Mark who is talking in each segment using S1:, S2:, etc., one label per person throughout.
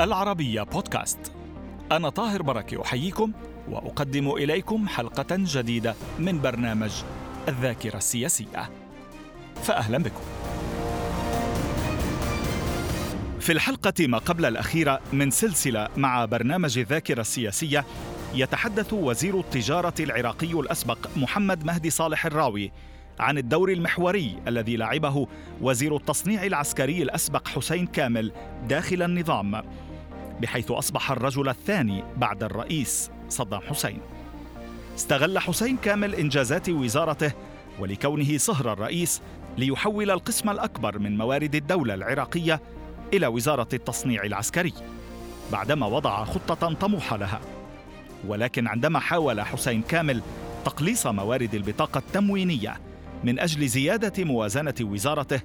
S1: العربية بودكاست. أنا طاهر بركة أحييكم وأقدم إليكم حلقة جديدة من برنامج الذاكرة السياسية. فأهلا بكم. في الحلقة ما قبل الأخيرة من سلسلة مع برنامج الذاكرة السياسية يتحدث وزير التجارة العراقي الأسبق محمد مهدي صالح الراوي عن الدور المحوري الذي لعبه وزير التصنيع العسكري الأسبق حسين كامل داخل النظام. بحيث أصبح الرجل الثاني بعد الرئيس صدام حسين. استغل حسين كامل إنجازات وزارته ولكونه صهر الرئيس ليحول القسم الأكبر من موارد الدولة العراقية إلى وزارة التصنيع العسكري بعدما وضع خطة طموحة لها. ولكن عندما حاول حسين كامل تقليص موارد البطاقة التموينية من أجل زيادة موازنة وزارته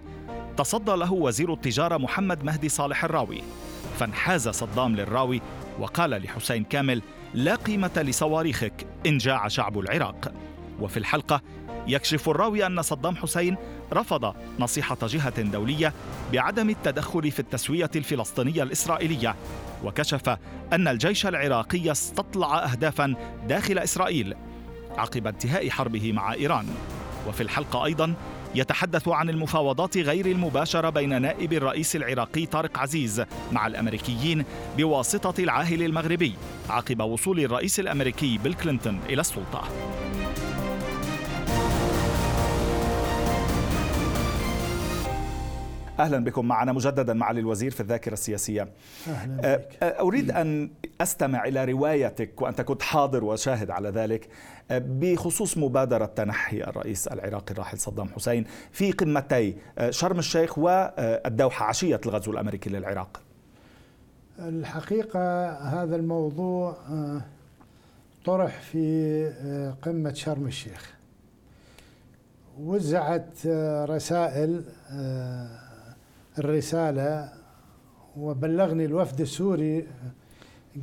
S1: تصدى له وزير التجارة محمد مهدي صالح الراوي. فانحاز صدام للراوي وقال لحسين كامل لا قيمة لصواريخك إن جاع شعب العراق. وفي الحلقة يكشف الراوي أن صدام حسين رفض نصيحة جهة دولية بعدم التدخل في التسوية الفلسطينية الإسرائيلية وكشف أن الجيش العراقي استطلع أهدافا داخل إسرائيل عقب انتهاء حربه مع إيران. وفي الحلقة أيضا يتحدث عن المفاوضات غير المباشرة بين نائب الرئيس العراقي طارق عزيز مع الأمريكيين بواسطة العاهل المغربي عقب وصول الرئيس الأمريكي بيل كلينتون إلى السلطة. أهلا بكم معنا مجددا معالي الوزير في الذاكرة السياسية.
S2: أهلا بك.
S1: أريد أن أستمع إلى روايتك وأنت كنت حاضر وشاهد على ذلك بخصوص مبادرة تنحي الرئيس العراقي الراحل صدام حسين في قمتي شرم الشيخ والدوحة عشية الغزو الأمريكي للعراق.
S2: الحقيقة هذا الموضوع طرح في قمة شرم الشيخ. وزعت رسائل الرسالة وبلغني الوفد السوري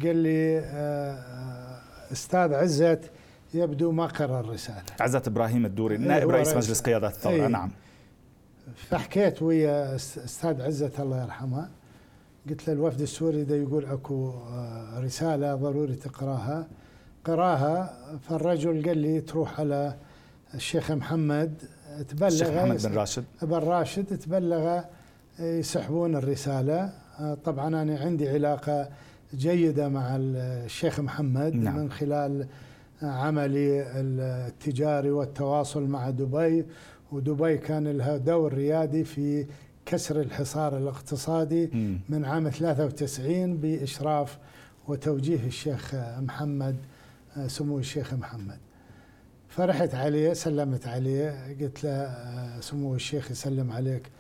S2: قال لي أستاذ عزت يبدو ما قرأ الرسالة.
S1: عزت إبراهيم الدوري نائب رئيس مجلس قيادة الثورة. أي. نعم.
S2: فحكيت ويا أستاذ عزت الله يرحمه. قلت له الوفد السوري ده يقول أكو رسالة ضروري تقراها. قراها فالرجل قال لي تروح على الشيخ محمد
S1: تبلغ الشيخ محمد بن راشد.
S2: بن راشد تبلغ يسحبون الرسالة طبعا أنا عندي علاقة جيدة مع الشيخ محمد نعم. من خلال عملي التجاري والتواصل مع دبي ودبي كان لها دور ريادي في كسر الحصار الاقتصادي م. من عام 93 بإشراف وتوجيه الشيخ محمد سمو الشيخ محمد فرحت عليه سلمت عليه قلت له سمو الشيخ يسلم عليك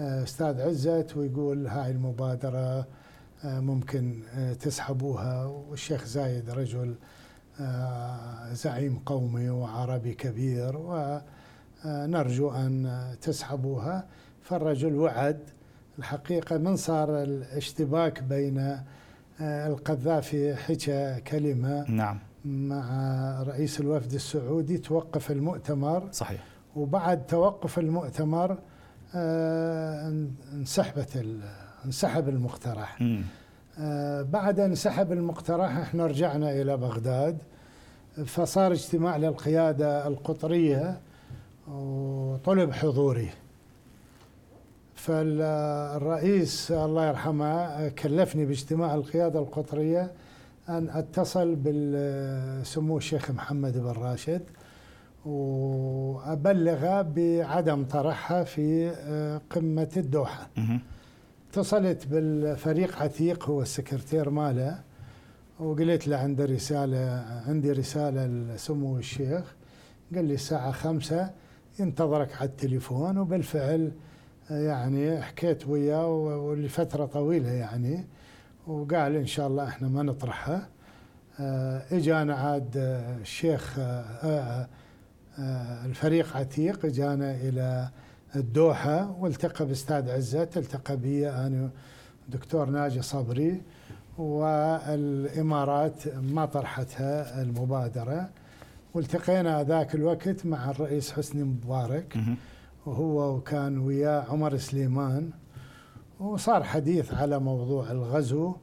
S2: أستاذ عزت ويقول هاي المبادرة ممكن تسحبوها والشيخ زايد رجل زعيم قومي وعربي كبير ونرجو أن تسحبوها. فالرجل وعد الحقيقة من صار الاشتباك بين القذافي حكى كلمة
S1: نعم.
S2: مع رئيس الوفد السعودي توقف المؤتمر.
S1: صحيح.
S2: وبعد توقف المؤتمر آه انسحبت انسحب المقترح. آه بعد انسحب المقترح إحنا رجعنا إلى بغداد فصار اجتماع للقيادة القطرية وطلب حضوري. فالرئيس الله يرحمه كلفني باجتماع القيادة القطرية أن أتصل بالسمو الشيخ محمد بن راشد. وأبلغه بعدم طرحها في قمة الدوحة. اتصلت بالفريق عتيق هو السكرتير ماله وقلت له عندي رسالة عندي رسالة لسمو الشيخ. قال لي الساعة خمسة ينتظرك على التليفون. وبالفعل يعني حكيت وياه ولفترة طويلة يعني. وقال إن شاء الله إحنا ما نطرحها. إجانا عاد الشيخ الفريق عتيق اجانا إلى الدوحة والتقى بأستاذ عزت التقى بي أنا دكتور ناجي صبري والإمارات ما طرحتها المبادرة. والتقينا ذاك الوقت مع الرئيس حسني مبارك وهو وكان وياه عمر سليمان. وصار حديث على موضوع الغزو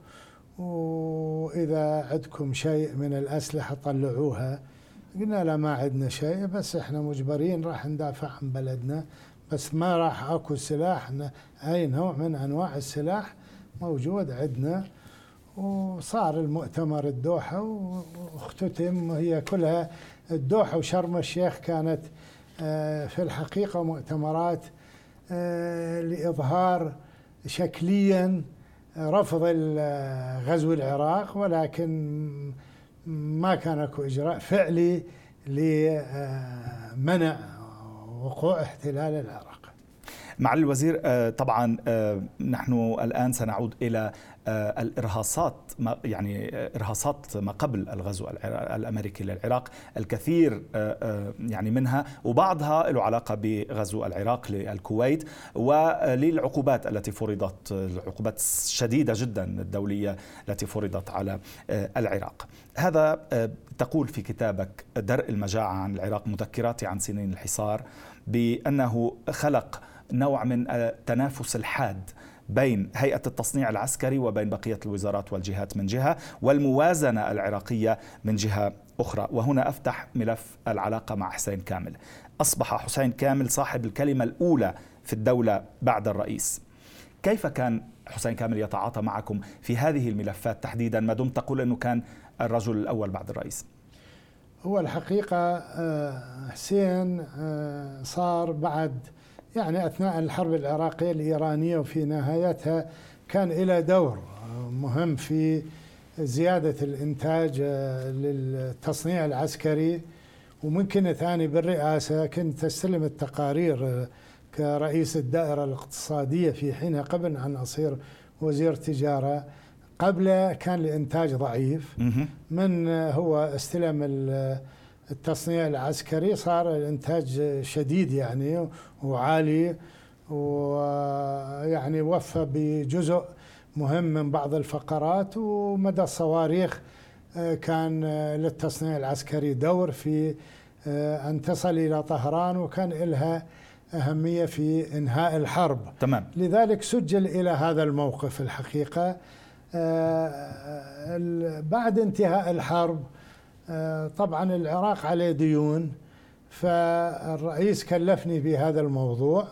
S2: وإذا عندكم شيء من الأسلحة طلعوها. قلنا لا ما عندنا شيء بس إحنا مجبرين راح ندافع عن بلدنا. بس ما راح أكو سلاح أي نوع من أنواع السلاح موجود عندنا. وصار المؤتمر الدوحة واختتم هي كلها الدوحة وشرم الشيخ كانت آه، في الحقيقة مؤتمرات آه، لإظهار شكليا رفض غزو العراق ولكن ما كان أكو إجراء فعلي لمنع وقوع احتلال العراق.
S1: معالي الوزير آه، طبعا آه، نحن الآن سنعود إلى آه، الإرهاصات يعني إرهاصات ما قبل الغزو الأمريكي للعراق الكثير يعني منها وبعضها له علاقة بغزو العراق للكويت وللعقوبات التي فرضت العقوبات الشديده جدا الدولية التي فرضت على العراق. هذا تقول في كتابك درء المجاعة عن العراق مذكراتي عن سنين الحصار بأنه خلق نوع من التنافس الحاد بين هيئة التصنيع العسكري وبين بقية الوزارات والجهات من جهة والموازنة العراقية من جهة أخرى. وهنا أفتح ملف العلاقة مع حسين كامل. أصبح حسين كامل صاحب الكلمة الأولى في الدولة بعد الرئيس. كيف كان حسين كامل يتعاطى معكم في هذه الملفات تحديدا؟ ما دمت تقول أنه كان الرجل الأول بعد الرئيس.
S2: هو الحقيقة آه، حسين آه، صار بعد يعني أثناء الحرب العراقية الإيرانية وفي نهايتها كان إلى دور مهم في زيادة الإنتاج آه، للتصنيع العسكري وممكن ثاني بالرئاسة. كنت استلم التقارير آه، كرئيس الدائرة الاقتصادية في حينها قبل أن أصير وزير تجارة. قبل كان الإنتاج ضعيف. من آه، هو استلم التصنيع العسكري صار الانتاج شديد يعني وعالي ويعني وفى بجزء مهم من بعض الفقرات ومدى الصواريخ آه، كان آه، للتصنيع العسكري دور في آه، أن تصل إلى طهران وكان لها أهمية في إنهاء الحرب.
S1: تمام.
S2: لذلك سجل إلى هذا الموقف الحقيقة. بعد انتهاء الحرب طبعا العراق عليه ديون فالرئيس كلفني بهذا الموضوع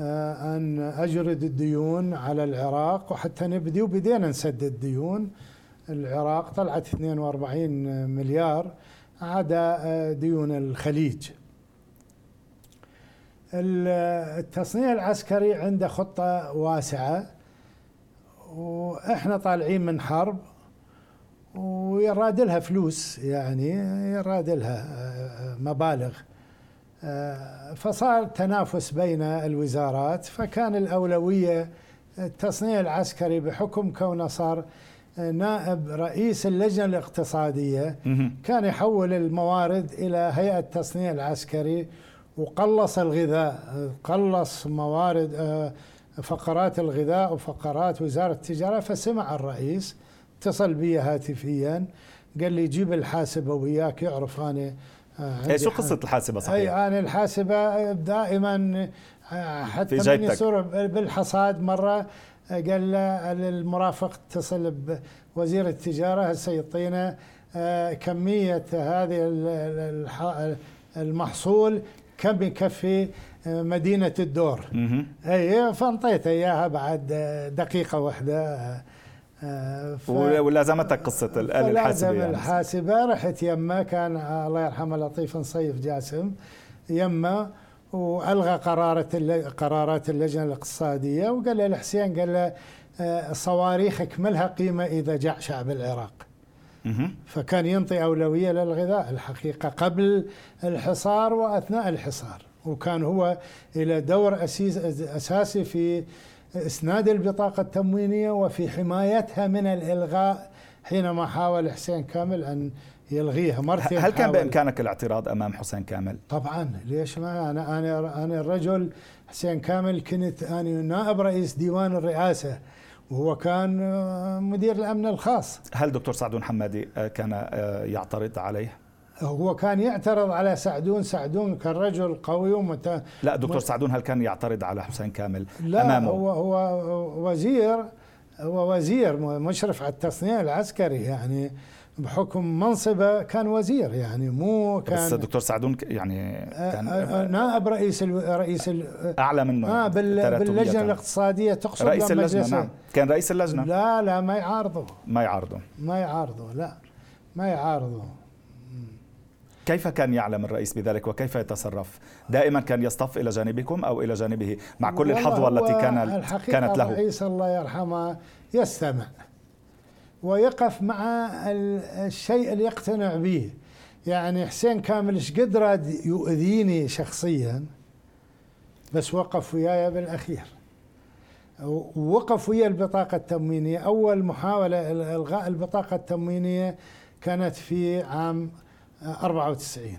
S2: آه، أن أجرد الديون على العراق وحتى نبدي وبدينا نسدد ديون العراق طلعت 42 مليار عدا آه، ديون الخليج. التصنيع العسكري عنده خطة واسعة وإحنا طالعين من حرب ويراد لها فلوس يعني يراد لها آه، مبالغ. آه، فصار تنافس بين الوزارات فكان الأولوية التصنيع العسكري بحكم كونه صار نائب رئيس اللجنة الاقتصادية. كان يحول الموارد إلى هيئة التصنيع العسكري وقلص الغذاء قلص موارد آه، فقرات الغذاء وفقرات وزارة التجارة فسمع الرئيس اتصل بي هاتفيا قال لي جيب الحاسبة وياك يعرف أنا
S1: آه، اي شو قصة الحاسبة صحيح؟
S2: أي أنا الحاسبة دائما آه، حتى من يصير بالحصاد مرة قال المرافق اتصل بوزير التجارة هسه يعطينا آه، كمية هذه المحصول كم يكفي مدينة الدور. أي فانطيته إياها بعد دقيقة واحدة
S1: آه، ف... ولازمتك قصة الآلة الحاسبة
S2: يعني. الحاسبة رحت يمه كان الله يرحمه لطيف نصيف جاسم يمه وألغى قرارة قرارات اللجنة الاقتصادية وقال له لحسين قال له آه، صواريخك ملها قيمة إذا جاع شعب العراق. فكان ينطي أولوية للغذاء الحقيقة قبل الحصار وأثناء الحصار وكان هو إلى دور أساسي في إسناد البطاقة التموينية وفي حمايتها من الإلغاء حينما حاول حسين كامل أن يلغيها
S1: مرتين هل كان بإمكانك الاعتراض أمام حسين كامل؟
S2: طبعا ليش ما أنا أنا أنا الرجل حسين كامل كنت أنا نائب رئيس ديوان الرئاسة وهو كان مدير الأمن الخاص
S1: هل دكتور سعد حمادي كان يعترض عليه؟
S2: هو كان يعترض على سعدون سعدون كان رجل قوي ومت...
S1: لا دكتور سعدون هل كان يعترض على حسين كامل
S2: لا أمامه؟ هو هو وزير هو وزير مشرف على التصنيع العسكري يعني بحكم منصبه كان وزير يعني مو كان
S1: بس الدكتور سعدون يعني
S2: كان نائب رئيس ال رئيس ال
S1: أعلى منه
S2: آه بال باللجنة الاقتصادية تقصد
S1: رئيس اللجنة نعم. كان رئيس اللجنة؟
S2: لا لا ما يعارضه.
S1: ما يعارضه.
S2: ما يعارضه لا ما يعارضه.
S1: كيف كان يعلم الرئيس بذلك وكيف يتصرف؟ دائما كان يصطف إلى جانبكم أو إلى جانبه مع كل الحظوة التي كان كانت له.
S2: الرئيس الله يرحمه يستمع ويقف مع الشيء اللي يقتنع به يعني حسين كامل إيش قد راد يؤذيني شخصيا بس وقف وياي بالأخير وقف ويا البطاقة التموينية أول محاولة إلغاء البطاقة التموينية كانت في عام 94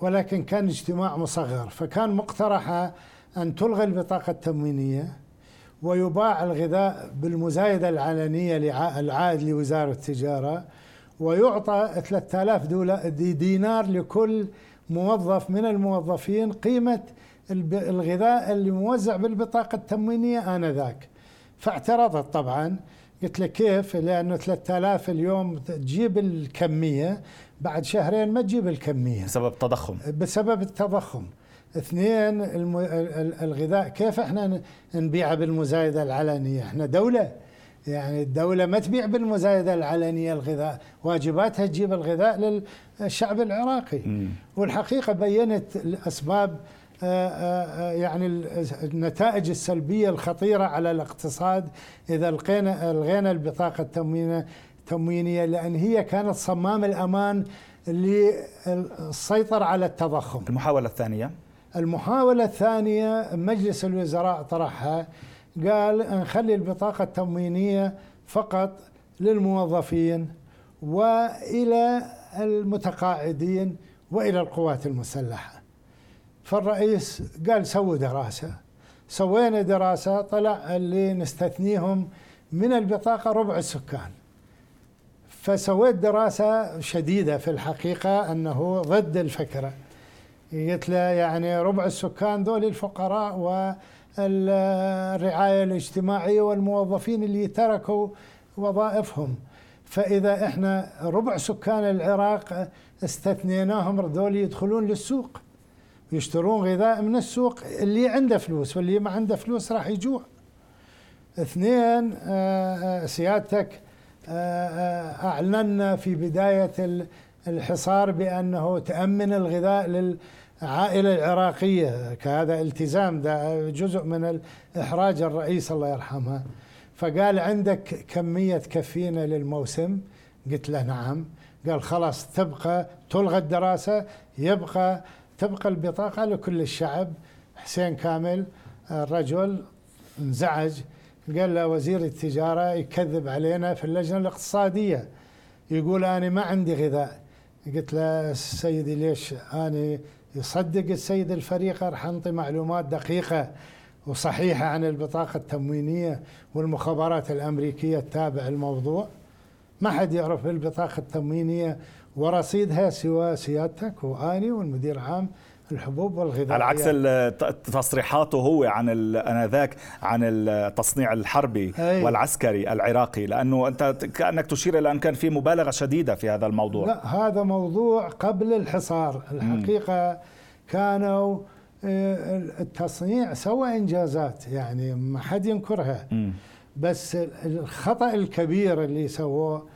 S2: ولكن كان اجتماع مصغر فكان مقترح أن تلغى البطاقة التموينية ويباع الغذاء بالمزايدة العلنية العائد لوزارة التجارة ويعطى 3000 دينار لكل موظف من الموظفين قيمة الغذاء اللي موزع بالبطاقة التموينية آنذاك. فاعترضت طبعا قلت له كيف؟ لأنه 3000 اليوم تجيب الكمية بعد شهرين ما تجيب الكمية.
S1: بسبب التضخم.
S2: بسبب التضخم. اثنين الغذاء. كيف إحنا نبيعه بالمزايدة العلنية؟ إحنا دولة. يعني الدولة ما تبيع بالمزايدة العلنية الغذاء. واجباتها تجيب الغذاء للشعب العراقي. م. والحقيقة بينت الأسباب آه، آه، يعني النتائج السلبية الخطيرة على الاقتصاد. إذا الغينا الغينا البطاقة التموينية التموينية لأن هي كانت صمام الأمان للسيطرة على التضخم.
S1: المحاولة الثانية؟
S2: المحاولة الثانية مجلس الوزراء طرحها قال نخلي البطاقة التموينية فقط للموظفين وإلى المتقاعدين وإلى القوات المسلحة. فالرئيس قال سووا دراسة. سوينا دراسة طلع اللي نستثنيهم من البطاقة ربع السكان فسويت دراسة شديدة في الحقيقة أنه ضد الفكرة. قلت له يعني ربع السكان ذول الفقراء والرعاية الاجتماعية والموظفين اللي تركوا وظائفهم. فإذا إحنا ربع سكان العراق استثنيناهم ذول يدخلون للسوق يشترون غذاء من السوق اللي عنده فلوس واللي ما عنده فلوس راح يجوع. اثنين آه، آه، سيادتك أعلنا في بداية الحصار بأنه تأمن الغذاء للعائلة العراقية. كهذا التزام ده جزء من إحراج الرئيس الله يرحمه فقال عندك كمية تكفينا للموسم. قلت له نعم. قال خلاص تبقى تلغى الدراسة يبقى تبقى البطاقة لكل الشعب. حسين كامل الرجل انزعج. قال له وزير التجارة يكذب علينا في اللجنة الاقتصادية. يقول أنا ما عندي غذاء. قلت له سيدي ليش أنا يصدق السيد الفريق راح أنطي معلومات دقيقة وصحيحة عن البطاقة التموينية والمخابرات الأمريكية تتابع الموضوع. ما حد يعرف البطاقة التموينية. ورصيدها سوى سيادتك واني والمدير العام الحبوب والغذاء
S1: على عكس تصريحاته هو عن آنذاك عن التصنيع الحربي أي. والعسكري العراقي لأنه أنت كأنك تشير إلى أن كان في مبالغة شديدة في هذا الموضوع
S2: لا هذا موضوع قبل الحصار الحقيقة م. كانوا آه، التصنيع سوى إنجازات يعني ما حد ينكرها م. بس الخطأ الكبير اللي سووه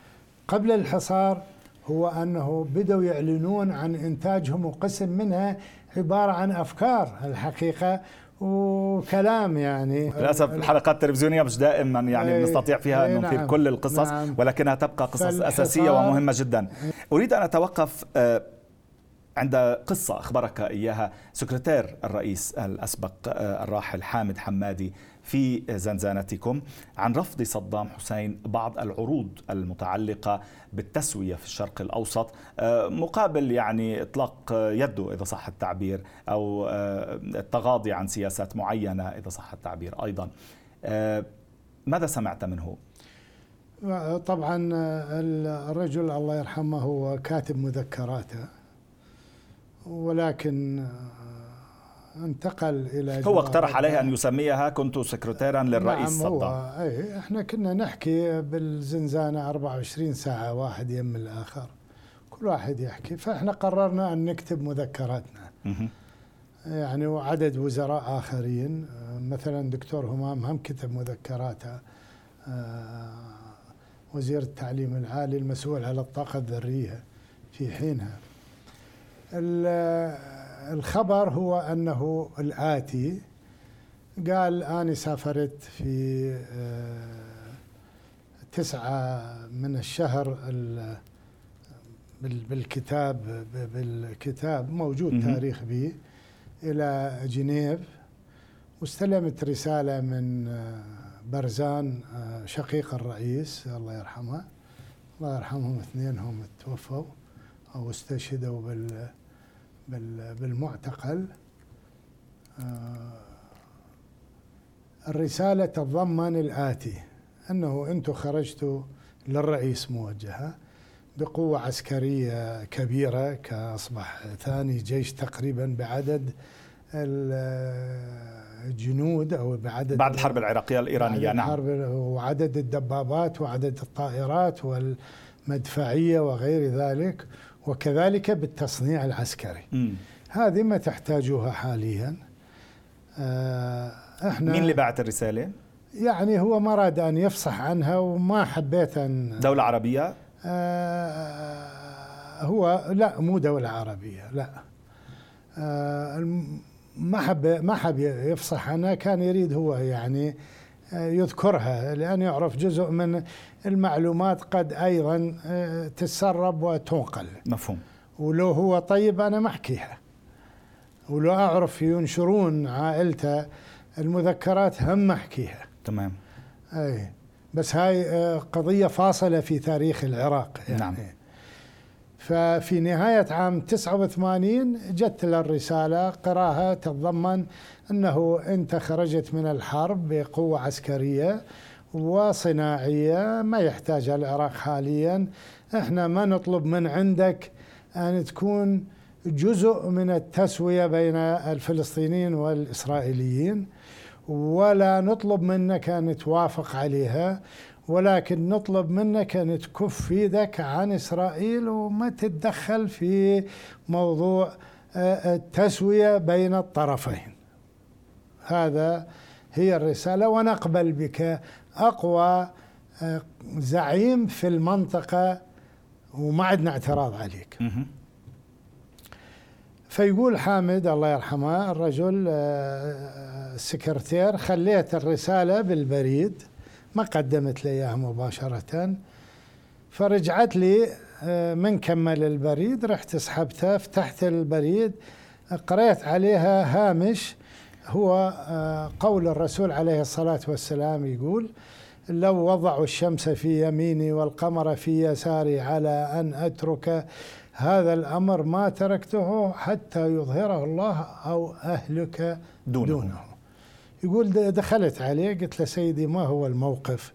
S2: قبل الحصار هو أنه بدأوا يعلنون عن إنتاجهم وقسم منها عبارة عن أفكار الحقيقة وكلام يعني.
S1: للأسف الحلقات التلفزيونيه مش دائما يعني إيه نستطيع فيها ان نثير نعم. كل القصص نعم. ولكنها تبقى قصص أساسية ومهمة جدا. أريد أن أتوقف آه، عند قصة أخبرك إياها. سكرتير الرئيس الأسبق آه، الراحل حامد حمادي في زنزانتكم عن رفض صدام حسين بعض العروض المتعلقة بالتسوية في الشرق الأوسط آه، مقابل يعني إطلاق يده إذا صح التعبير أو آه، التغاضي عن سياسات معينة إذا صح التعبير أيضا ماذا سمعت منه؟
S2: طبعا الرجل الله يرحمه هو كاتب مذكراته ولكن انتقل إلى
S1: هو اقترح عليه أن يسميها كنت سكرتيرا للرئيس
S2: نعم
S1: صدام.
S2: هو أي إحنا كنا نحكي بالزنزانة 24 ساعة واحد يم الآخر. كل واحد يحكي. فإحنا قررنا أن نكتب مذكراتنا. يعني وعدد وزراء آخرين. مثلا دكتور همام هم كتب مذكراته. آه، وزير التعليم العالي المسؤول على الطاقة الذرية في حينها. الخبر هو أنه الآتي قال أنا سافرت في آه، تسعة من الشهر بالكتاب بالكتاب موجود تاريخ به إلى جنيف. واستلمت رسالة من آه، برزان آه، شقيق الرئيس الله يرحمه. الله يرحمهم اثنينهم توفوا أو استشهدوا بال بالمعتقل. الرسالة تتضمن الآتي أنه أنتم خرجتوا للرئيس موجهة بقوة عسكرية كبيرة كأصبح ثاني جيش تقريبا بعدد الجنود أو بعدد
S1: بعد الحرب العراقية الإيرانية
S2: بعد الحرب نعم وعدد الدبابات وعدد الطائرات والمدفعية وغير ذلك. وكذلك بالتصنيع العسكري م. هذه ما تحتاجوها حاليا
S1: آه إحنا مين اللي بعت الرسالة؟
S2: يعني هو ما راد أن يفصح عنها وما حبيت ان
S1: دولة عربية؟
S2: آه هو لا مو دولة عربية لا آه ما حب ما حب يفصح عنها كان يريد هو يعني يذكرها لأن يعرف جزء من المعلومات قد أيضا آه، تسرب وتنقل.
S1: مفهوم.
S2: ولو هو طيب أنا ما أحكيها. ولو أعرف ينشرون عائلته المذكرات هم أحكيها.
S1: تمام.
S2: أي بس هاي آه، قضية فاصلة في تاريخ العراق يعني. نعم. ففي نهاية عام 89 جت الرسالة قراها تتضمن أنه أنت خرجت من الحرب بقوة عسكرية وصناعية ما يحتاجها العراق حاليا. إحنا ما نطلب من عندك أن تكون جزء من التسوية بين الفلسطينيين والإسرائيليين ولا نطلب منك أن توافق عليها. ولكن نطلب منك أن تكف يدك عن إسرائيل وما تتدخل في موضوع آه، التسوية بين الطرفين. هذا هي الرسالة ونقبل بك أقوى آه، زعيم في المنطقة وما عندنا اعتراض عليك. فيقول حامد الله يرحمه الرجل السكرتير آه، خليت الرسالة بالبريد. ما قدمت لي إياها مباشرة فرجعت لي آه، من كمل البريد رحت سحبتها فتحت البريد قريت عليها هامش هو آه، قول الرسول عليه الصلاة والسلام يقول لو وضعوا الشمس في يميني والقمر في يساري على أن أترك هذا الأمر ما تركته حتى يظهره الله أو أهلك دونه, دونه. يقول دخلت عليه قلت له سيدي ما هو الموقف؟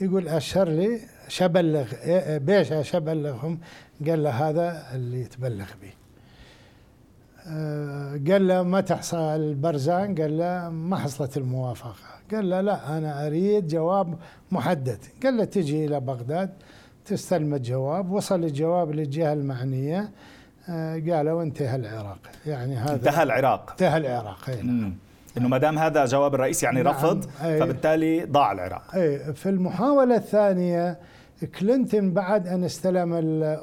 S2: يقول أشر لي شبلغ بيش شبلغهم قال له هذا اللي تبلغ به. آه، قال له ما تحصل البرزان؟ قال له ما حصلت الموافقة. قال له لا أنا أريد جواب محدد. قال له تجي إلى بغداد تستلم الجواب وصل الجواب للجهة المعنية. آه، قالوا انتهى العراق.
S1: يعني هذا انتهى العراق.
S2: انتهى العراق اي نعم
S1: إنه ما دام هذا جواب الرئيس يعني نعم. رفض فبالتالي ضاع العراق.
S2: أي. في المحاولة الثانية كلينتون بعد أن استلم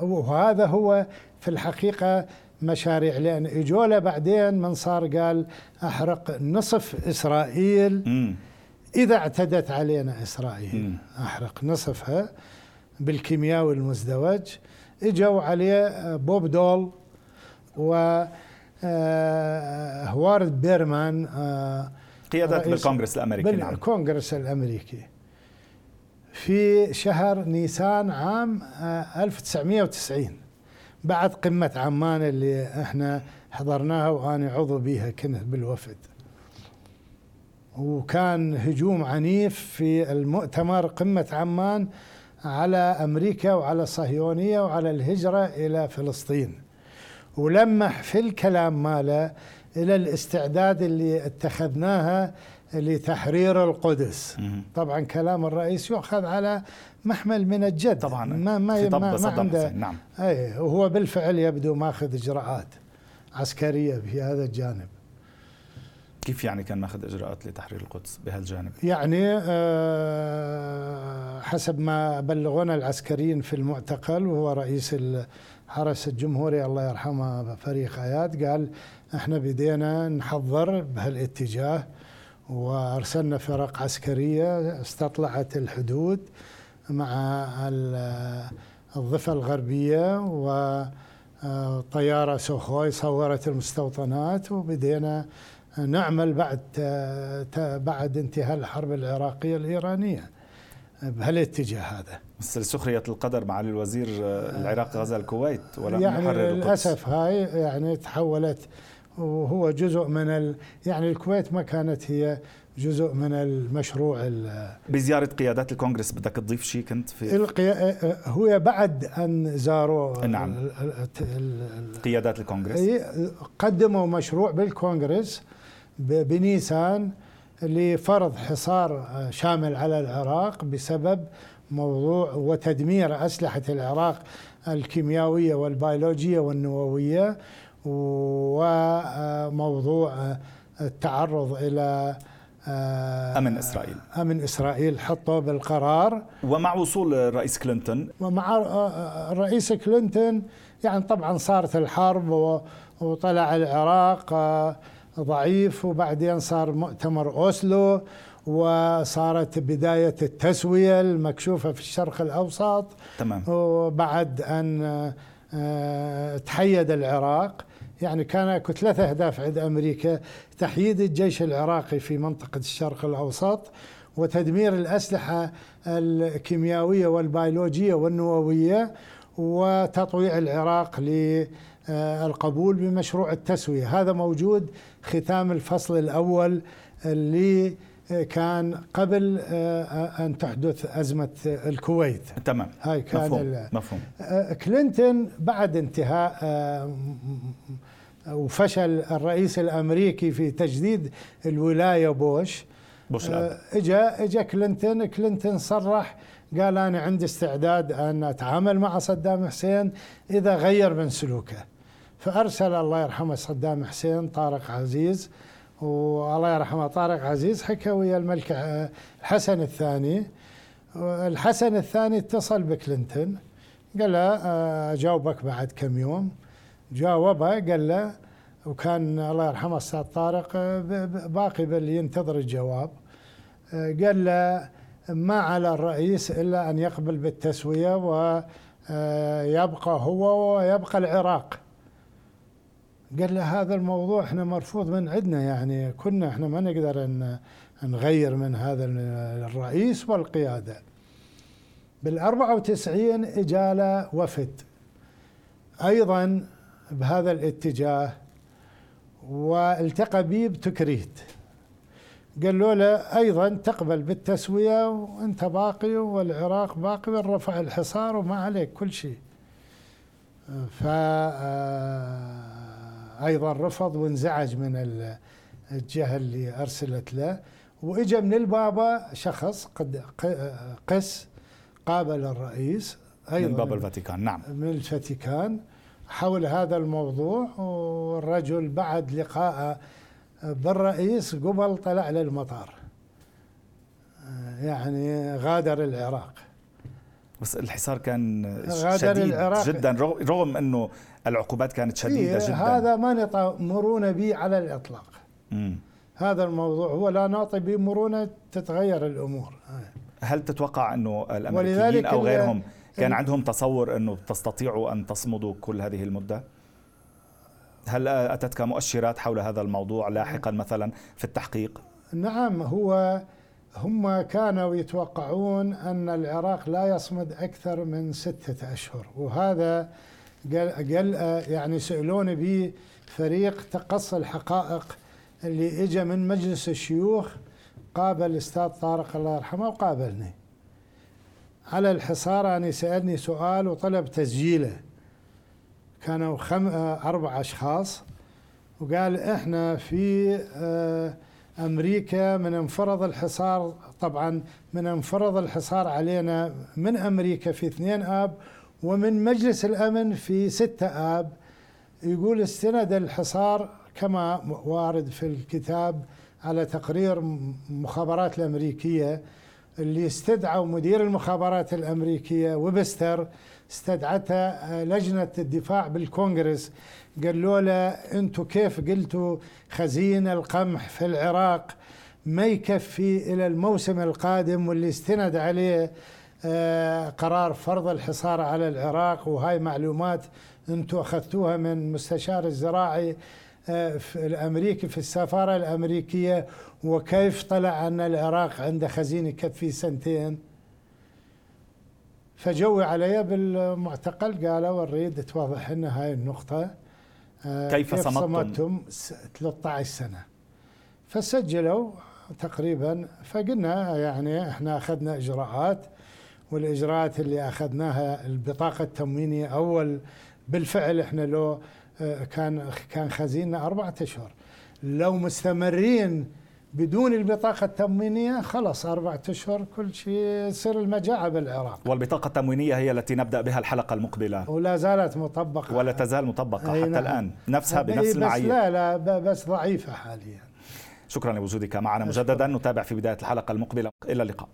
S2: وهذا هو في الحقيقة مشاريع لأن اجوا له بعدين من صار قال أحرق نصف إسرائيل. م. إذا اعتدت علينا إسرائيل م. أحرق نصفها بالكيمياوي المزدوج إجوا عليه بوب دول و هوارد بيرمان
S1: آه، قيادة بالكونغرس الأمريكي
S2: نعم. بالكونغرس الأمريكي. في شهر نيسان عام 1990 آه، بعد قمة عمان اللي إحنا حضرناها وأنا عضو بها كنت بالوفد. وكان هجوم عنيف في المؤتمر قمة عمان على أمريكا وعلى الصهيونية وعلى الهجرة إلى فلسطين. ولمح في الكلام ماله إلى الاستعداد اللي اتخذناها لتحرير القدس. طبعا كلام الرئيس يؤخذ على محمل من الجد.
S1: طبعا. ما ما ما, ما عنده. نعم.
S2: أي وهو بالفعل يبدو ماخذ إجراءات عسكرية في هذا الجانب.
S1: كيف يعني كان ماخذ إجراءات لتحرير القدس بهالجانب؟
S2: يعني آه، حسب ما بلغونا العسكريين في المعتقل وهو رئيس الحرس الجمهوري الله يرحمه فريق اياد قال إحنا بدينا نحضر بهالاتجاه وأرسلنا فرق عسكرية استطلعت الحدود مع الضفة الغربية وطياره سوخوي صورت المستوطنات وبدينا نعمل بعد بعد انتهاء الحرب العراقية الإيرانية. بهالاتجاه هذا.
S1: بس سخرية القدر معالي الوزير العراق غزا الكويت
S2: ولم يعني يحرر للأسف هاي يعني تحولت وهو جزء من ال يعني الكويت ما كانت هي جزء من المشروع
S1: بزيارة قيادات الكونغرس بدك تضيف شيء كنت في؟
S2: القيا... هو بعد أن زاروا
S1: نعم. قيادات الكونغرس.
S2: قدموا مشروع بالكونغرس. بنيسان لفرض حصار شامل على العراق بسبب موضوع وتدمير أسلحة العراق الكيميائية والبيولوجية والنووية وموضوع التعرض إلى
S1: أمن إسرائيل.
S2: أمن إسرائيل حطوا بالقرار.
S1: ومع وصول الرئيس كلينتون.
S2: ومع الرئيس كلينتون يعني طبعا صارت الحرب وطلع العراق ضعيف وبعدين صار مؤتمر أوسلو وصارت بداية التسوية المكشوفة في الشرق الأوسط.
S1: تمام.
S2: وبعد أن آه، تحيد العراق يعني كان اكو ثلاث أهداف عند أمريكا تحييد الجيش العراقي في منطقة الشرق الأوسط وتدمير الأسلحة الكيميائية والبيولوجية والنووية وتطويع العراق للقبول بمشروع التسوية. هذا موجود ختام الفصل الأول اللي كان قبل أن تحدث أزمة الكويت.
S1: تمام.
S2: هاي كان
S1: مفهوم, مفهوم.
S2: كلينتون بعد انتهاء وفشل الرئيس الأمريكي في تجديد الولاية بوش
S1: بوش الأب.
S2: إجا إجا كلينتون. كلينتون صرح قال أنا عندي استعداد أن أتعامل مع صدام حسين إذا غير من سلوكه. فأرسل الله يرحمه صدام حسين طارق عزيز والله يرحمه طارق عزيز حكى ويا الملك الحسن الثاني. الحسن الثاني اتصل بكلينتون قال له اجاوبك بعد كم يوم. جاوبه قال له وكان الله يرحمه أستاذ طارق باقي بل ينتظر الجواب. قال له ما على الرئيس إلا أن يقبل بالتسوية ويبقى هو ويبقى العراق. قال له هذا الموضوع إحنا مرفوض من عندنا يعني كنا إحنا ما نقدر أن نغير من هذا الرئيس والقيادة. بال 94 اجى وفد. أيضا بهذا الاتجاه والتقى به بتكريت. قال له أيضا تقبل بالتسوية وأنت باقي والعراق باقي ورفع الحصار وما عليك كل شيء. ف أيضا رفض وانزعج من الجهة اللي أرسلت له. وإجا من البابا شخص قد قس قابل الرئيس
S1: أيضا من باب الفاتيكان نعم.
S2: من الفاتيكان. حول هذا الموضوع والرجل بعد لقاء بالرئيس قبل طلع للمطار. يعني غادر العراق.
S1: بس الحصار كان شديد العراق. جدا رغم إنه العقوبات كانت شديدة إيه، جدا
S2: هذا ما مرونه به على الإطلاق مم. هذا الموضوع هو لا نعطي به مرونة تتغير الأمور
S1: هل تتوقع أنه الأمريكيين أو غيرهم كان عندهم تصور أنه تستطيعوا أن تصمدوا كل هذه المدة؟ هل أتتك مؤشرات حول هذا الموضوع لاحقا مثلا في التحقيق؟
S2: نعم هو هم كانوا يتوقعون أن العراق لا يصمد أكثر من ستة أشهر وهذا قال, قال يعني سألوني به فريق تقص الحقائق اللي اجى من مجلس الشيوخ قابل الاستاذ طارق الله يرحمه وقابلني. على الحصار أنا سألني سؤال وطلب تسجيله. كانوا خم... أربع أشخاص وقال إحنا في آه، أمريكا من انفرض الحصار طبعا من انفرض الحصار علينا من أمريكا في 2 آب ومن مجلس الأمن في 6 آب يقول استند الحصار كما وارد في الكتاب على تقرير المخابرات الأمريكية اللي استدعوا مدير المخابرات الأمريكية ويبستر استدعته لجنة الدفاع بالكونغرس. قالوا له أنتم كيف قلتوا خزين القمح في العراق ما يكفي إلى الموسم القادم واللي استند عليه قرار فرض الحصار على العراق وهاي معلومات أنتم أخذتوها من مستشار الزراعي آه، الأمريكي في السفارة الأمريكية وكيف طلع أن العراق عنده خزين يكفي سنتين؟ فجوي علي بالمعتقل قالوا نريد توضح لنا هاي النقطة
S1: آه، كيف, كيف صمتم؟
S2: صمتم؟ 13 سنة. فسجلوا تقريبا فقلنا يعني إحنا أخذنا إجراءات والإجراءات اللي أخذناها البطاقة التموينية أول بالفعل إحنا لو آه، كان كان خزيننا أربعة أشهر. لو مستمرين بدون البطاقة التموينية خلص أربعة أشهر كل شيء يصير المجاعة بالعراق.
S1: والبطاقة التموينية هي التي نبدأ بها الحلقة المقبلة.
S2: ولا زالت مطبقة.
S1: ولا تزال مطبقة حتى نعم. الآن. نفسها بنفس المعايير.
S2: لا لا بس ضعيفة حاليا.
S1: شكرا لوجودك معنا مجددا. نتابع في بداية الحلقة المقبلة. إلى اللقاء.